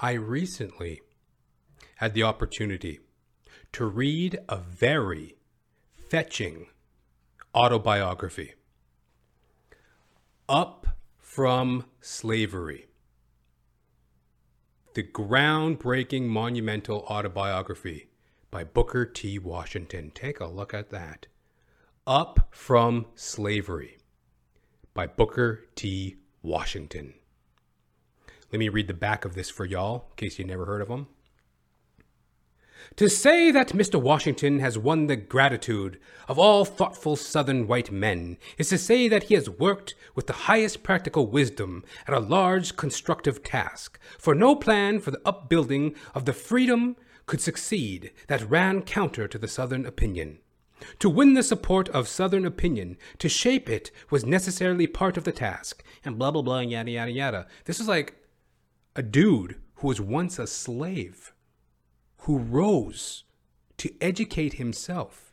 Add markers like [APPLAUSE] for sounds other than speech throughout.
I recently had the opportunity to read a very fetching autobiography. Up from Slavery. The groundbreaking monumental autobiography by Booker T. Washington. Take a look at that. Up from Slavery by Booker T. Washington. Let me read the back of this for y'all, in case you never heard of him. To say that Mr. Washington has won the gratitude of all thoughtful Southern white men is to say that he has worked with the highest practical wisdom at a large constructive task, for no plan for the upbuilding of the freedom could succeed that ran counter to the Southern opinion. To win the support of Southern opinion, to shape it was necessarily part of the task, and blah blah blah, yada yada yada. This is like a dude who was once a slave who rose to educate himself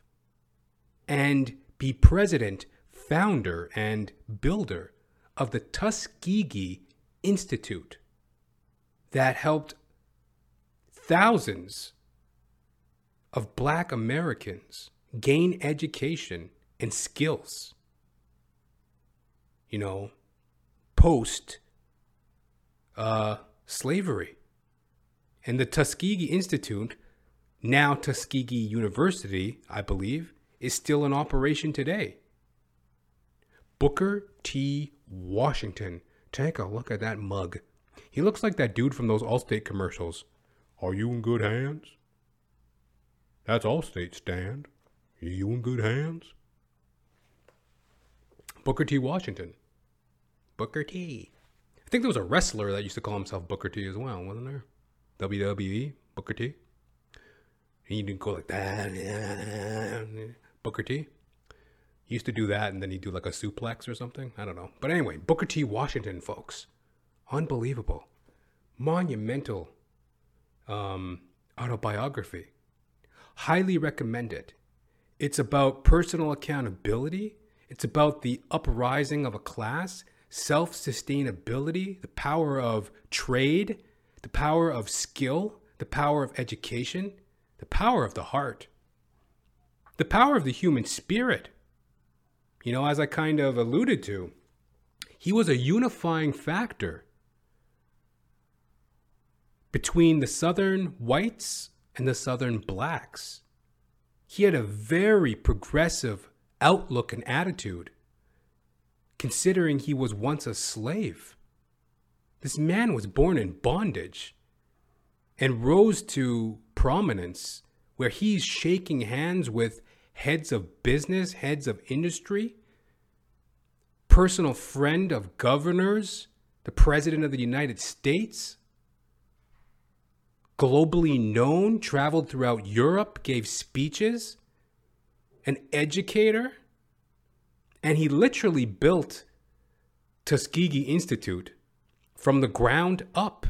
and be president, founder, and builder of the Tuskegee Institute that helped thousands of black Americans gain education and skills. You know, post uh, slavery. And the Tuskegee Institute, now Tuskegee University, I believe, is still in operation today. Booker T. Washington. Take a look at that mug. He looks like that dude from those Allstate commercials. Are you in good hands? That's Allstate stand. Are you in good hands? Booker T. Washington. Booker T. I think there was a wrestler that used to call himself Booker T as well, wasn't there? WWE, Booker T. He didn't go like that. Booker T. He used to do that and then he'd do like a suplex or something. I don't know. But anyway, Booker T. Washington, folks. Unbelievable. Monumental um, autobiography. Highly recommend it. It's about personal accountability. It's about the uprising of a class, self sustainability, the power of trade, the power of skill, the power of education, the power of the heart, the power of the human spirit. You know, as I kind of alluded to, he was a unifying factor between the Southern whites and the Southern blacks. He had a very progressive outlook and attitude, considering he was once a slave. This man was born in bondage and rose to prominence where he's shaking hands with heads of business, heads of industry, personal friend of governors, the President of the United States, globally known, traveled throughout Europe, gave speeches, an educator, and he literally built Tuskegee Institute from the ground up.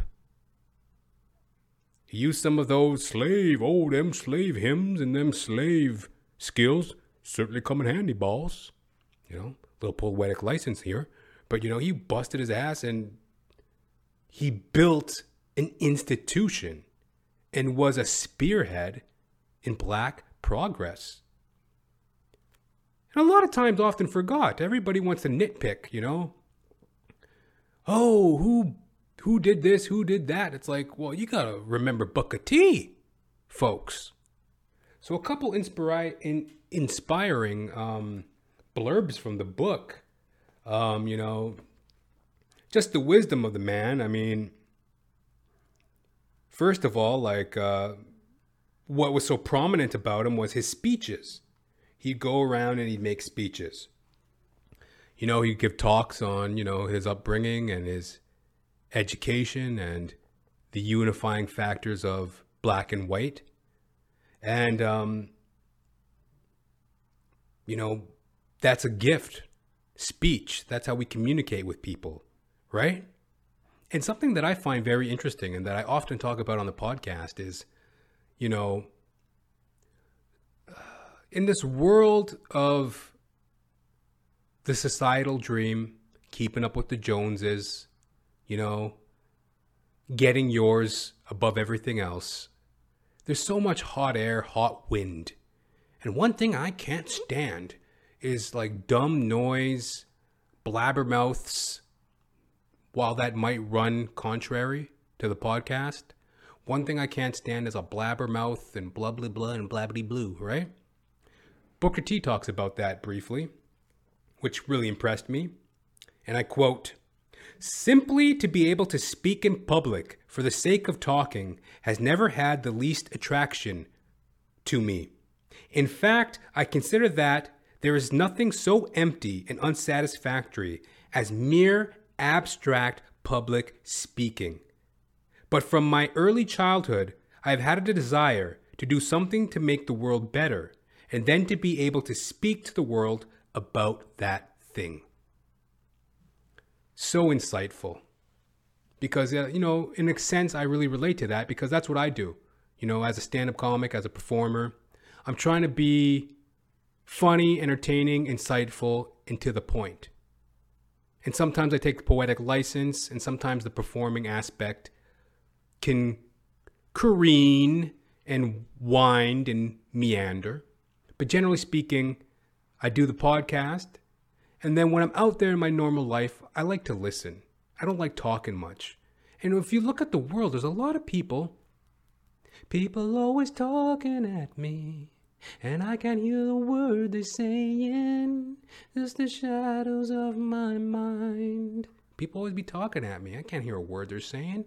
He used some of those slave, oh, them slave hymns and them slave skills certainly come in handy, boss. You know, little poetic license here. But, you know, he busted his ass and he built an institution and was a spearhead in black progress. And a lot of times often forgot. Everybody wants to nitpick, you know. Oh, who who did this, who did that? It's like, well, you gotta remember Booker T, folks. So a couple in, inspiring um, blurbs from the book. Um, you know, just the wisdom of the man. I mean, first of all, like uh, what was so prominent about him was his speeches. He'd go around and he'd make speeches. You know, he'd give talks on you know his upbringing and his education and the unifying factors of black and white. And, um, you know, that's a gift. Speech, that's how we communicate with people, right? And something that I find very interesting and that I often talk about on the podcast is, you know, in this world of the societal dream, keeping up with the Joneses, you know, getting yours above everything else. There's so much hot air, hot wind. And one thing I can't stand is like dumb noise, blabbermouths, while that might run contrary to the podcast. One thing I can't stand is a blabbermouth and blah blah blah and blabbity blue, right? Booker T talks about that briefly, which really impressed me. And I quote Simply to be able to speak in public for the sake of talking has never had the least attraction to me. In fact, I consider that there is nothing so empty and unsatisfactory as mere abstract public speaking. But from my early childhood, I have had a desire to do something to make the world better, and then to be able to speak to the world about that thing. So insightful. Because, uh, you know, in a sense, I really relate to that because that's what I do. You know, as a stand up comic, as a performer, I'm trying to be funny, entertaining, insightful, and to the point. And sometimes I take poetic license, and sometimes the performing aspect can careen and wind and meander. But generally speaking, I do the podcast. And then when I'm out there in my normal life, I like to listen. I don't like talking much. And if you look at the world, there's a lot of people. People always talking at me. And I can't hear the word they're saying. It's the shadows of my mind. People always be talking at me. I can't hear a word they're saying.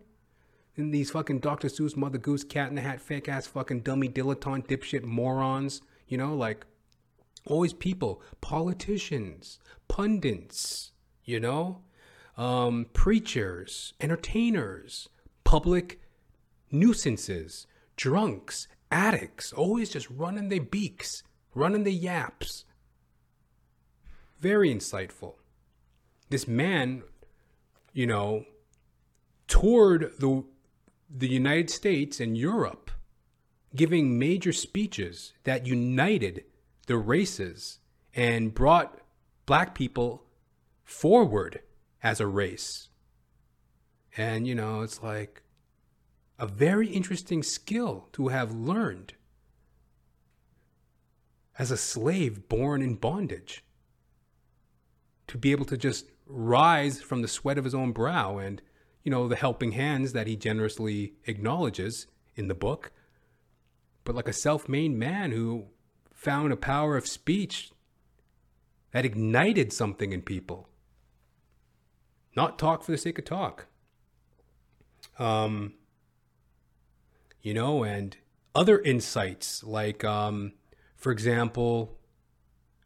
And these fucking Dr. Seuss, Mother Goose, Cat in the Hat, fake ass fucking dummy dilettante dipshit morons. You know, like always people, politicians, pundits, you know, um, preachers, entertainers, public nuisances, drunks, addicts, always just running their beaks, running their yaps. Very insightful. This man, you know, toured the the United States and Europe, giving major speeches that united the races and brought black people forward as a race. And, you know, it's like, a very interesting skill to have learned as a slave born in bondage. To be able to just rise from the sweat of his own brow and, you know, the helping hands that he generously acknowledges in the book, but like a self made man who found a power of speech that ignited something in people. Not talk for the sake of talk. Um, you know, and other insights like, um, for example,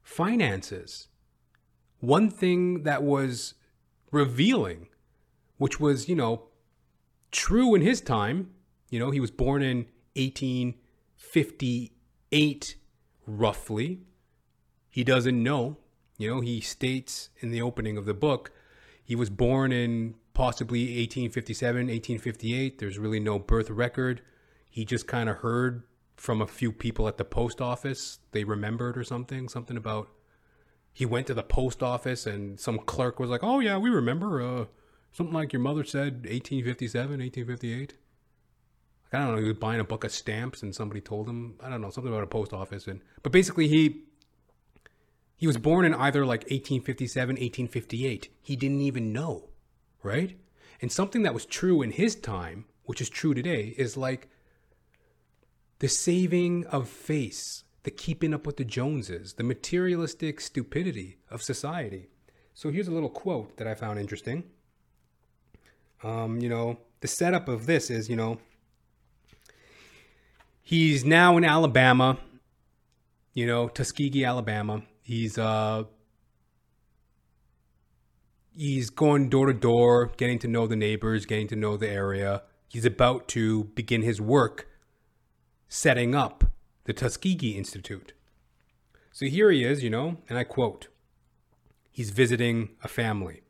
finances. One thing that was revealing, which was, you know, true in his time, you know, he was born in 1858, roughly. He doesn't know. You know, he states in the opening of the book he was born in possibly 1857, 1858. There's really no birth record he just kind of heard from a few people at the post office. They remembered or something, something about he went to the post office and some clerk was like, "Oh yeah, we remember uh, something like your mother said 1857, 1858." I don't know, he was buying a book of stamps and somebody told him, I don't know, something about a post office and but basically he he was born in either like 1857, 1858. He didn't even know, right? And something that was true in his time, which is true today, is like the saving of face, the keeping up with the Joneses, the materialistic stupidity of society. So here's a little quote that I found interesting. Um, you know, the setup of this is, you know, he's now in Alabama, you know, Tuskegee, Alabama. He's uh he's going door to door, getting to know the neighbors, getting to know the area. He's about to begin his work setting up the Tuskegee Institute. So here he is, you know, and I quote He's visiting a family.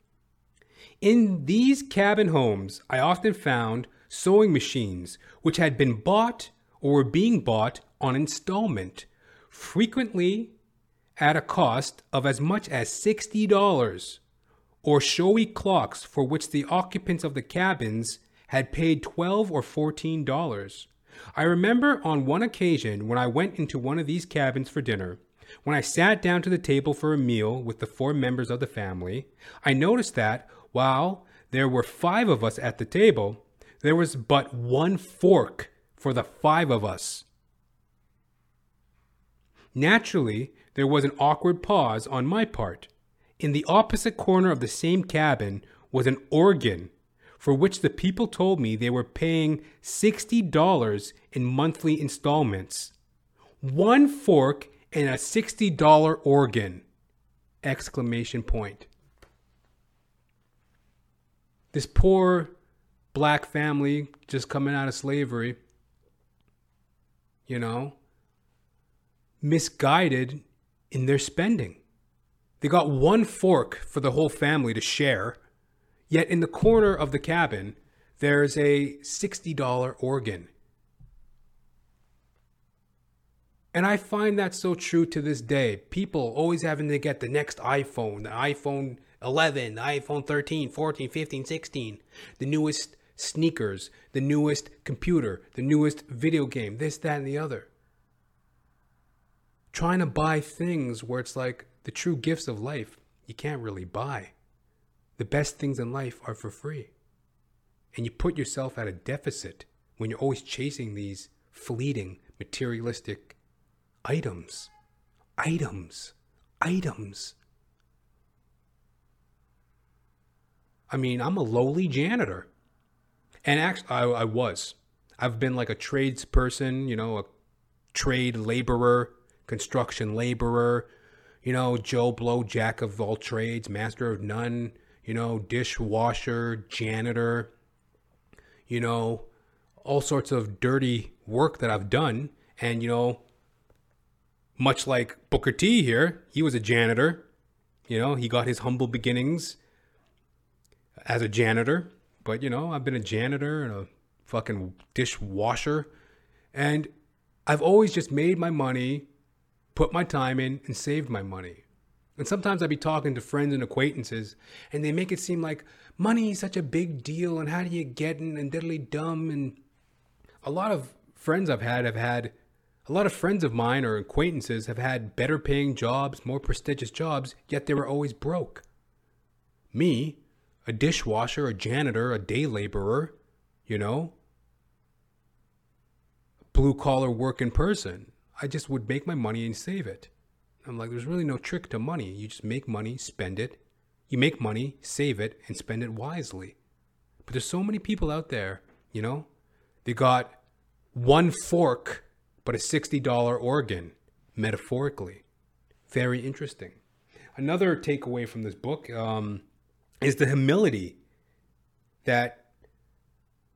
In these cabin homes, I often found sewing machines which had been bought or being bought on installment, frequently at a cost of as much as $60, or showy clocks for which the occupants of the cabins had paid 12 or 14 dollars. I remember on one occasion when I went into one of these cabins for dinner, when I sat down to the table for a meal with the four members of the family, I noticed that while there were five of us at the table, there was but one fork for the five of us. Naturally, there was an awkward pause on my part. In the opposite corner of the same cabin was an organ for which the people told me they were paying $60 in monthly installments. One fork and a $60 organ! Exclamation point. This poor black family just coming out of slavery, you know, misguided in their spending. They got one fork for the whole family to share, yet in the corner of the cabin, there's a $60 organ. And I find that so true to this day. People always having to get the next iPhone, the iPhone 11, the iPhone 13, 14, 15, 16, the newest sneakers, the newest computer, the newest video game, this, that, and the other. Trying to buy things where it's like the true gifts of life you can't really buy. The best things in life are for free. And you put yourself at a deficit when you're always chasing these fleeting, materialistic items. Items. Items. I mean, I'm a lowly janitor. And actually, I, I was. I've been like a tradesperson, you know, a trade laborer, construction laborer, you know, Joe Blow, jack of all trades, master of none, you know, dishwasher, janitor, you know, all sorts of dirty work that I've done. And, you know, much like Booker T here, he was a janitor. You know, he got his humble beginnings as a janitor. But, you know, I've been a janitor and a fucking dishwasher. And I've always just made my money put my time in, and saved my money. And sometimes I'd be talking to friends and acquaintances, and they make it seem like money is such a big deal, and how do you get it, and diddly dumb. And a lot of friends I've had have had, a lot of friends of mine or acquaintances have had better paying jobs, more prestigious jobs, yet they were always broke. Me, a dishwasher, a janitor, a day laborer, you know, blue collar working person. I just would make my money and save it. I'm like, there's really no trick to money. You just make money, spend it. You make money, save it, and spend it wisely. But there's so many people out there, you know, they got one fork, but a $60 organ, metaphorically. Very interesting. Another takeaway from this book um, is the humility that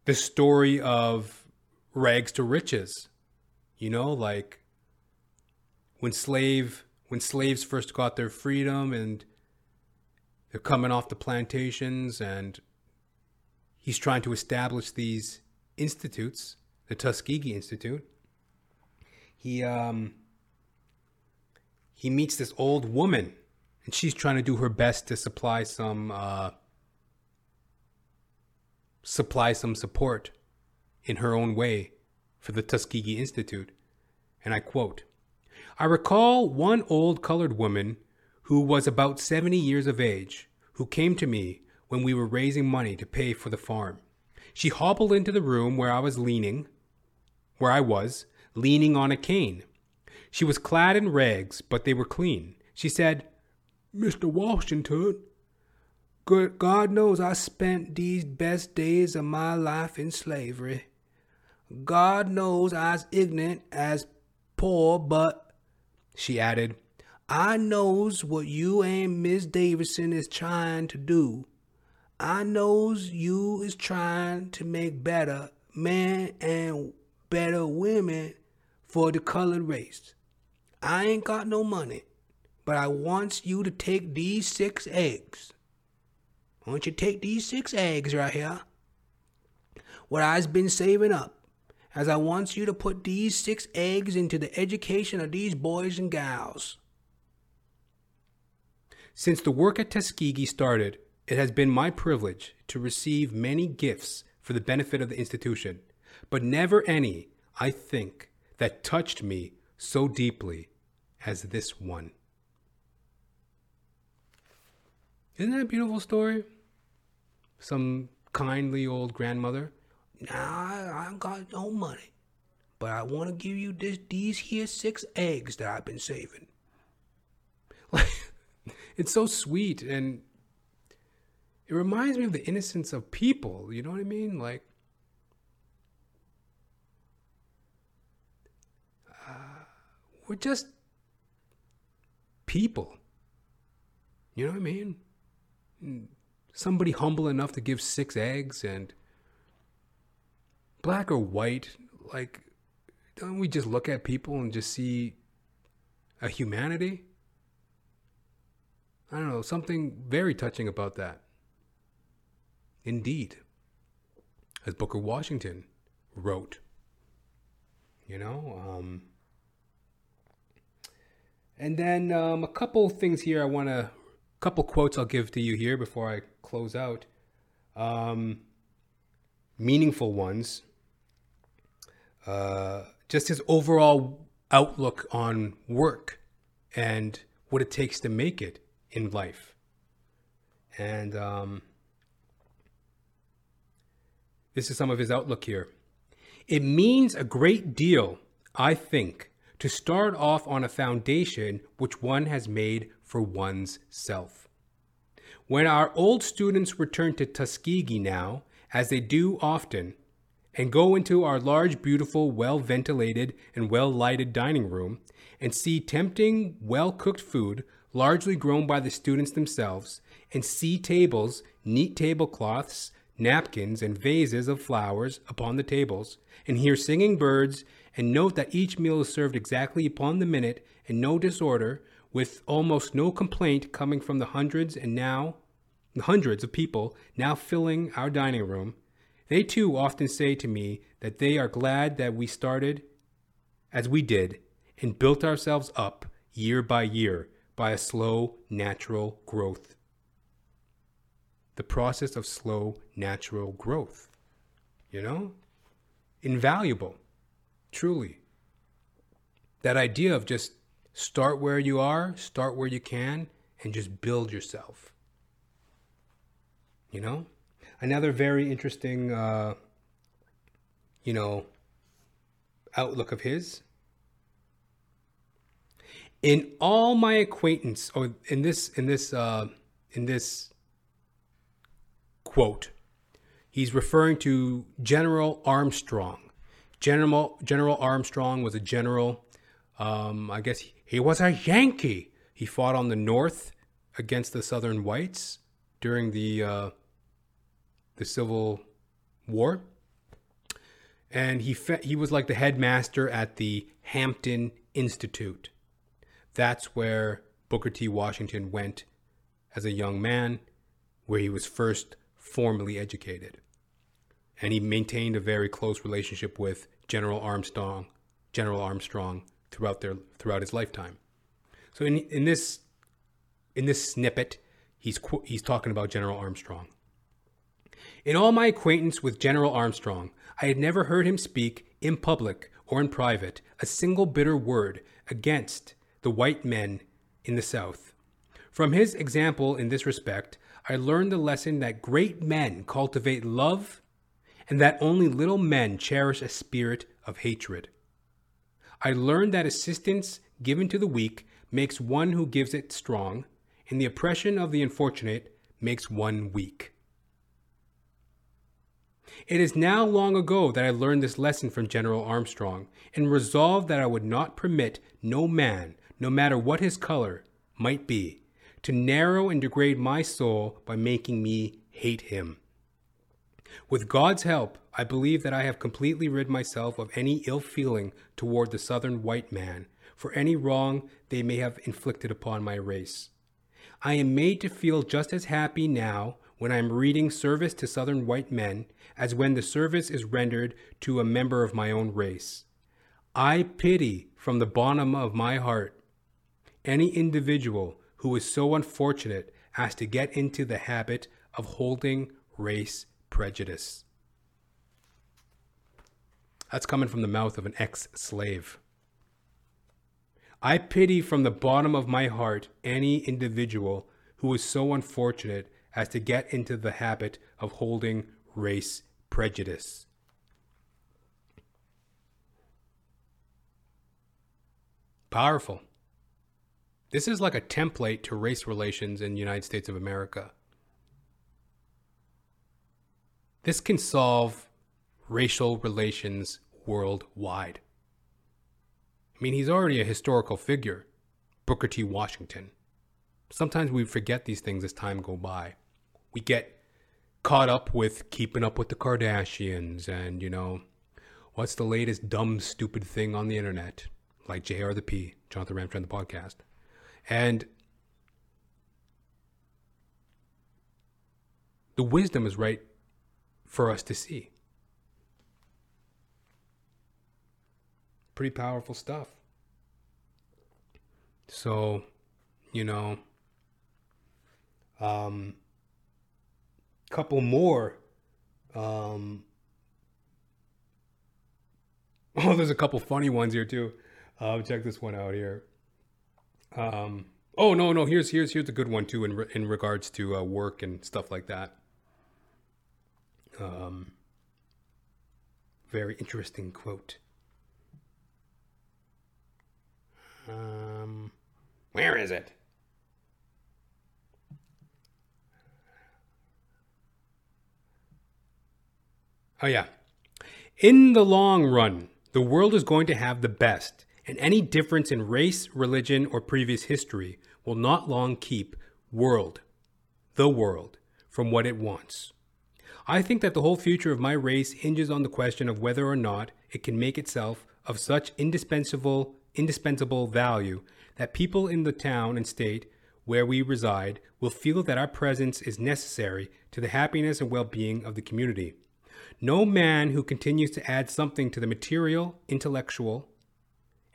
the story of rags to riches, you know, like when slave when slaves first got their freedom and they're coming off the plantations and he's trying to establish these institutes, the Tuskegee Institute. He um he meets this old woman and she's trying to do her best to supply some uh, supply some support in her own way for the Tuskegee Institute. And I quote I recall one old colored woman who was about 70 years of age who came to me when we were raising money to pay for the farm. She hobbled into the room where I was leaning, where I was, leaning on a cane. She was clad in rags, but they were clean. She said, Mr. Washington, good God knows I spent these best days of my life in slavery. God knows I's ignorant as poor, but she added, I knows what you and Miss Davidson is trying to do. I knows you is trying to make better men and better women for the colored race. I ain't got no money, but I wants you to take these six eggs. I want you to take these six eggs right here, what I's been saving up as I wants you to put these six eggs into the education of these boys and gals. Since the work at Tuskegee started, it has been my privilege to receive many gifts for the benefit of the institution, but never any, I think, that touched me so deeply as this one. Isn't that a beautiful story? Some kindly old grandmother. Nah, I, I got no money, but I want to give you this, these here six eggs that I've been saving. Like, [LAUGHS] it's so sweet and it reminds me of the innocence of people. You know what I mean? Like, uh, we're just people. You know what I mean? Somebody humble enough to give six eggs and black or white, like, don't we just look at people and just see a humanity? I don't know, something very touching about that. Indeed, as Booker Washington wrote. You know, um, and then um, a couple things here I want to, couple quotes I'll give to you here before I close out. Um, meaningful ones. Uh, just his overall outlook on work and what it takes to make it in life. And um, this is some of his outlook here. It means a great deal, I think, to start off on a foundation which one has made for one's self. When our old students return to Tuskegee now, as they do often, and go into our large, beautiful, well ventilated, and well lighted dining room, and see tempting, well cooked food, largely grown by the students themselves, and see tables, neat tablecloths, napkins, and vases of flowers upon the tables, and hear singing birds, and note that each meal is served exactly upon the minute and no disorder, with almost no complaint coming from the hundreds and now hundreds of people now filling our dining room, they too often say to me that they are glad that we started as we did and built ourselves up year by year by a slow natural growth the process of slow natural growth. You know? Invaluable, truly. That idea of just start where you are, start where you can, and just build yourself. You know? Another very interesting, uh, you know, outlook of his. In all my acquaintance, or in this, in this, uh, in this quote. He's referring to General Armstrong. General General Armstrong was a general. Um, I guess he, he was a Yankee. He fought on the North against the Southern whites during the uh, the Civil War, and he fe- he was like the headmaster at the Hampton Institute. That's where Booker T. Washington went as a young man, where he was first formally educated. And he maintained a very close relationship with General Armstrong, General Armstrong throughout their throughout his lifetime. So in in this in this snippet, he's he's talking about General Armstrong. In all my acquaintance with General Armstrong, I had never heard him speak in public or in private a single bitter word against the white men in the South. From his example in this respect, I learned the lesson that great men cultivate love and that only little men cherish a spirit of hatred. I learned that assistance given to the weak makes one who gives it strong, and the oppression of the unfortunate makes one weak. It is now long ago that I learned this lesson from General Armstrong, and resolved that I would not permit no man, no matter what his color might be, to narrow and degrade my soul by making me hate him. With God's help, I believe that I have completely rid myself of any ill feeling toward the Southern white man for any wrong they may have inflicted upon my race. I am made to feel just as happy now when I am reading service to Southern white men as when the service is rendered to a member of my own race. I pity from the bottom of my heart any individual who is so unfortunate as to get into the habit of holding race prejudice. That's coming from the mouth of an ex slave. I pity from the bottom of my heart any individual who is so unfortunate as to get into the habit of holding race prejudice. Powerful. This is like a template to race relations in the United States of America. This can solve racial relations worldwide. I mean, he's already a historical figure, Booker T. Washington. Sometimes we forget these things as time go by. We get caught up with keeping up with the Kardashians and, you know, what's the latest dumb, stupid thing on the internet, like JR the P, Jonathan Ramcharan, the podcast. And the wisdom is right for us to see. Pretty powerful stuff. So, you know, um, couple more. Um, [LAUGHS] oh, there's a couple funny ones here too. Uh, check this one out here. Um, oh no, no, here's here's here's a good one too in in regards to uh, work and stuff like that. Um, very interesting quote. Um, where is it? Oh yeah. In the long run, the world is going to have the best and any difference in race, religion, or previous history will not long keep world, the world, from what it wants. I think that the whole future of my race hinges on the question of whether or not it can make itself of such indispensable indispensable value that people in the town and state where we reside will feel that our presence is necessary to the happiness and well-being of the community. No man who continues to add something to the material, intellectual,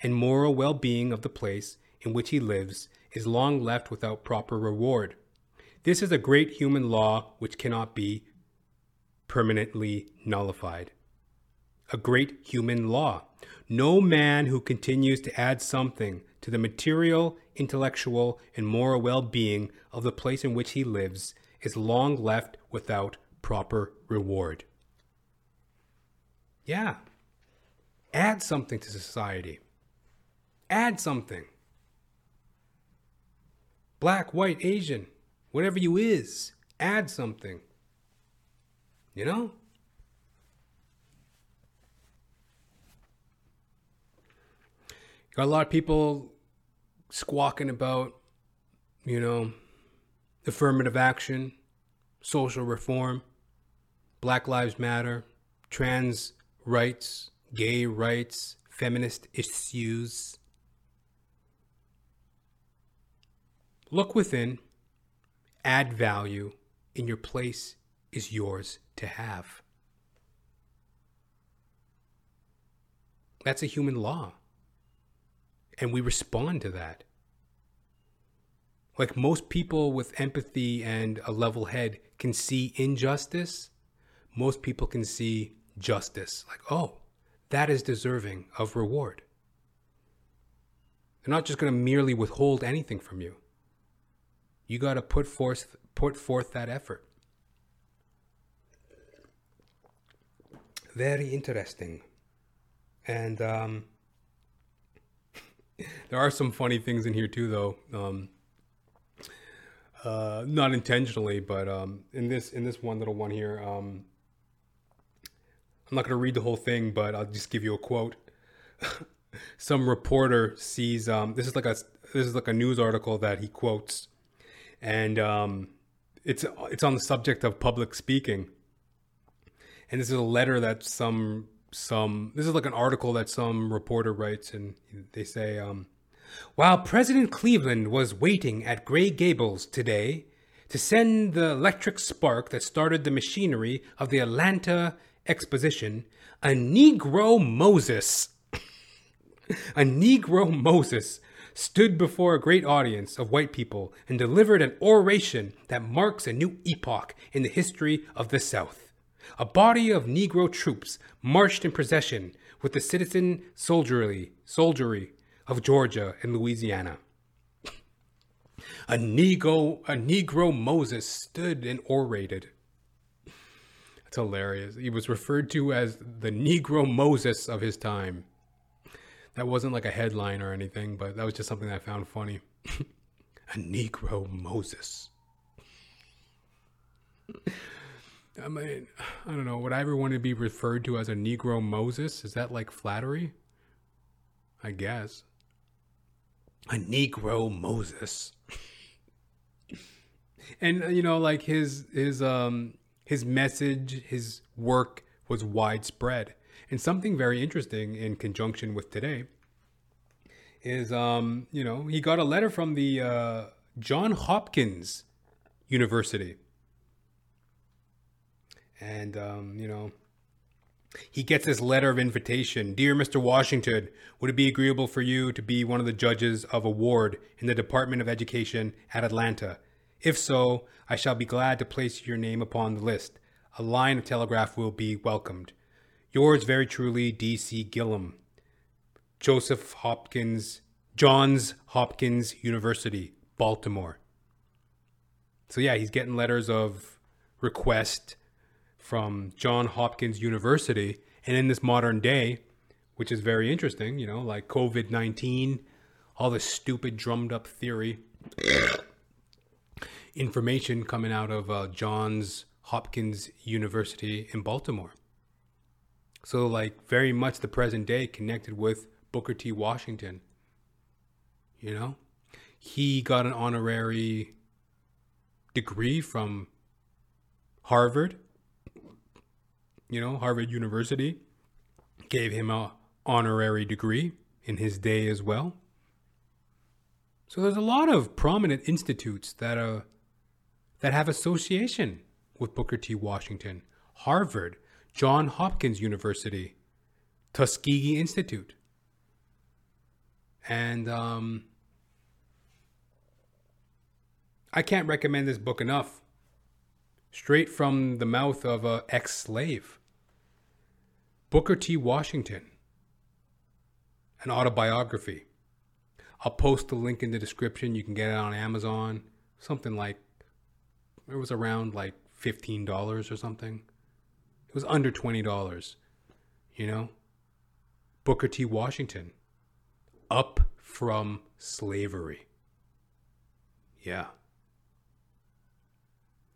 and moral well being of the place in which he lives is long left without proper reward. This is a great human law which cannot be permanently nullified. A great human law. No man who continues to add something to the material, intellectual, and moral well being of the place in which he lives is long left without proper reward. Yeah. Add something to society. Add something. Black, white, Asian, whatever you is, add something. You know? Got a lot of people squawking about, you know, affirmative action, social reform, Black Lives Matter, trans rights, gay rights, feminist issues. Look within, add value, in your place is yours to have. That's a human law. And we respond to that. Like most people with empathy and a level head can see injustice, most people can see justice. Like, oh, that is deserving of reward. They're not just going to merely withhold anything from you. You got to put forth put forth that effort. Very interesting, and um, [LAUGHS] there are some funny things in here too, though. Um, uh, not intentionally, but um, in this in this one little one here, um, I'm not going to read the whole thing, but I'll just give you a quote. [LAUGHS] Some reporter sees um, this is like a this is like a news article that he quotes and um, it's it's on the subject of public speaking. And this is a letter that some some this is like an article that some reporter writes, and they say, um, while President Cleveland was waiting at Gray Gables today to send the electric spark that started the machinery of the Atlanta exposition, a Negro Moses, [LAUGHS] a Negro Moses stood before a great audience of white people and delivered an oration that marks a new epoch in the history of the South. A body of Negro troops marched in procession with the citizen soldiery, soldiery of Georgia and Louisiana. A Negro, a Negro Moses stood and orated. That's hilarious. He was referred to as the Negro Moses of his time. That wasn't like a headline or anything, but that was just something I found funny. [LAUGHS] a Negro Moses. I mean, I don't know. Would I ever want to be referred to as a Negro Moses? Is that like flattery? I guess. A Negro Moses. and uh, you know, like his his um his message, his work was widespread. And something very interesting in conjunction with today is um, you know, he got a letter from the uh, John Hopkins University and um, you know he gets this letter of invitation. Dear mr washington would it be agreeable for you to be one of the judges of a ward in the department of education at atlanta? If so i shall be glad to place your name upon the list. A line of telegraph will be welcomed. Yours very truly d.c Gilman. Joseph hopkins johns hopkins university baltimore. So yeah he's getting letters of request from John Hopkins University. And in this modern day, which is very interesting, you know, like COVID 19, all this stupid drummed up theory, information coming out of uh, Johns Hopkins University in Baltimore. So, like, very much the present day connected with Booker T. Washington. You know, he got an honorary degree from Harvard you know, Harvard University gave him a honorary degree in his day as well. So there's a lot of prominent institutes that uh, that have association with Booker T. Washington. Harvard, John Hopkins University, Tuskegee Institute. And um, I can't recommend this book enough. Straight from the mouth of an ex slave. Booker T. Washington, an autobiography. I'll post the link in the description. You can get it on Amazon. Something like, it was around like $15 or something. It was under $20, you know? Booker T. Washington, Up from Slavery. Yeah.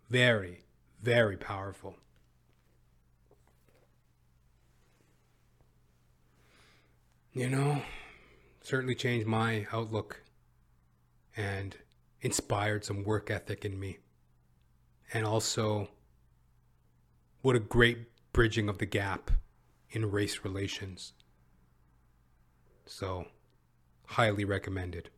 Very, very powerful. You know, certainly changed my outlook and inspired some work ethic in me. And also, what a great bridging of the gap in race relations. So, highly recommended.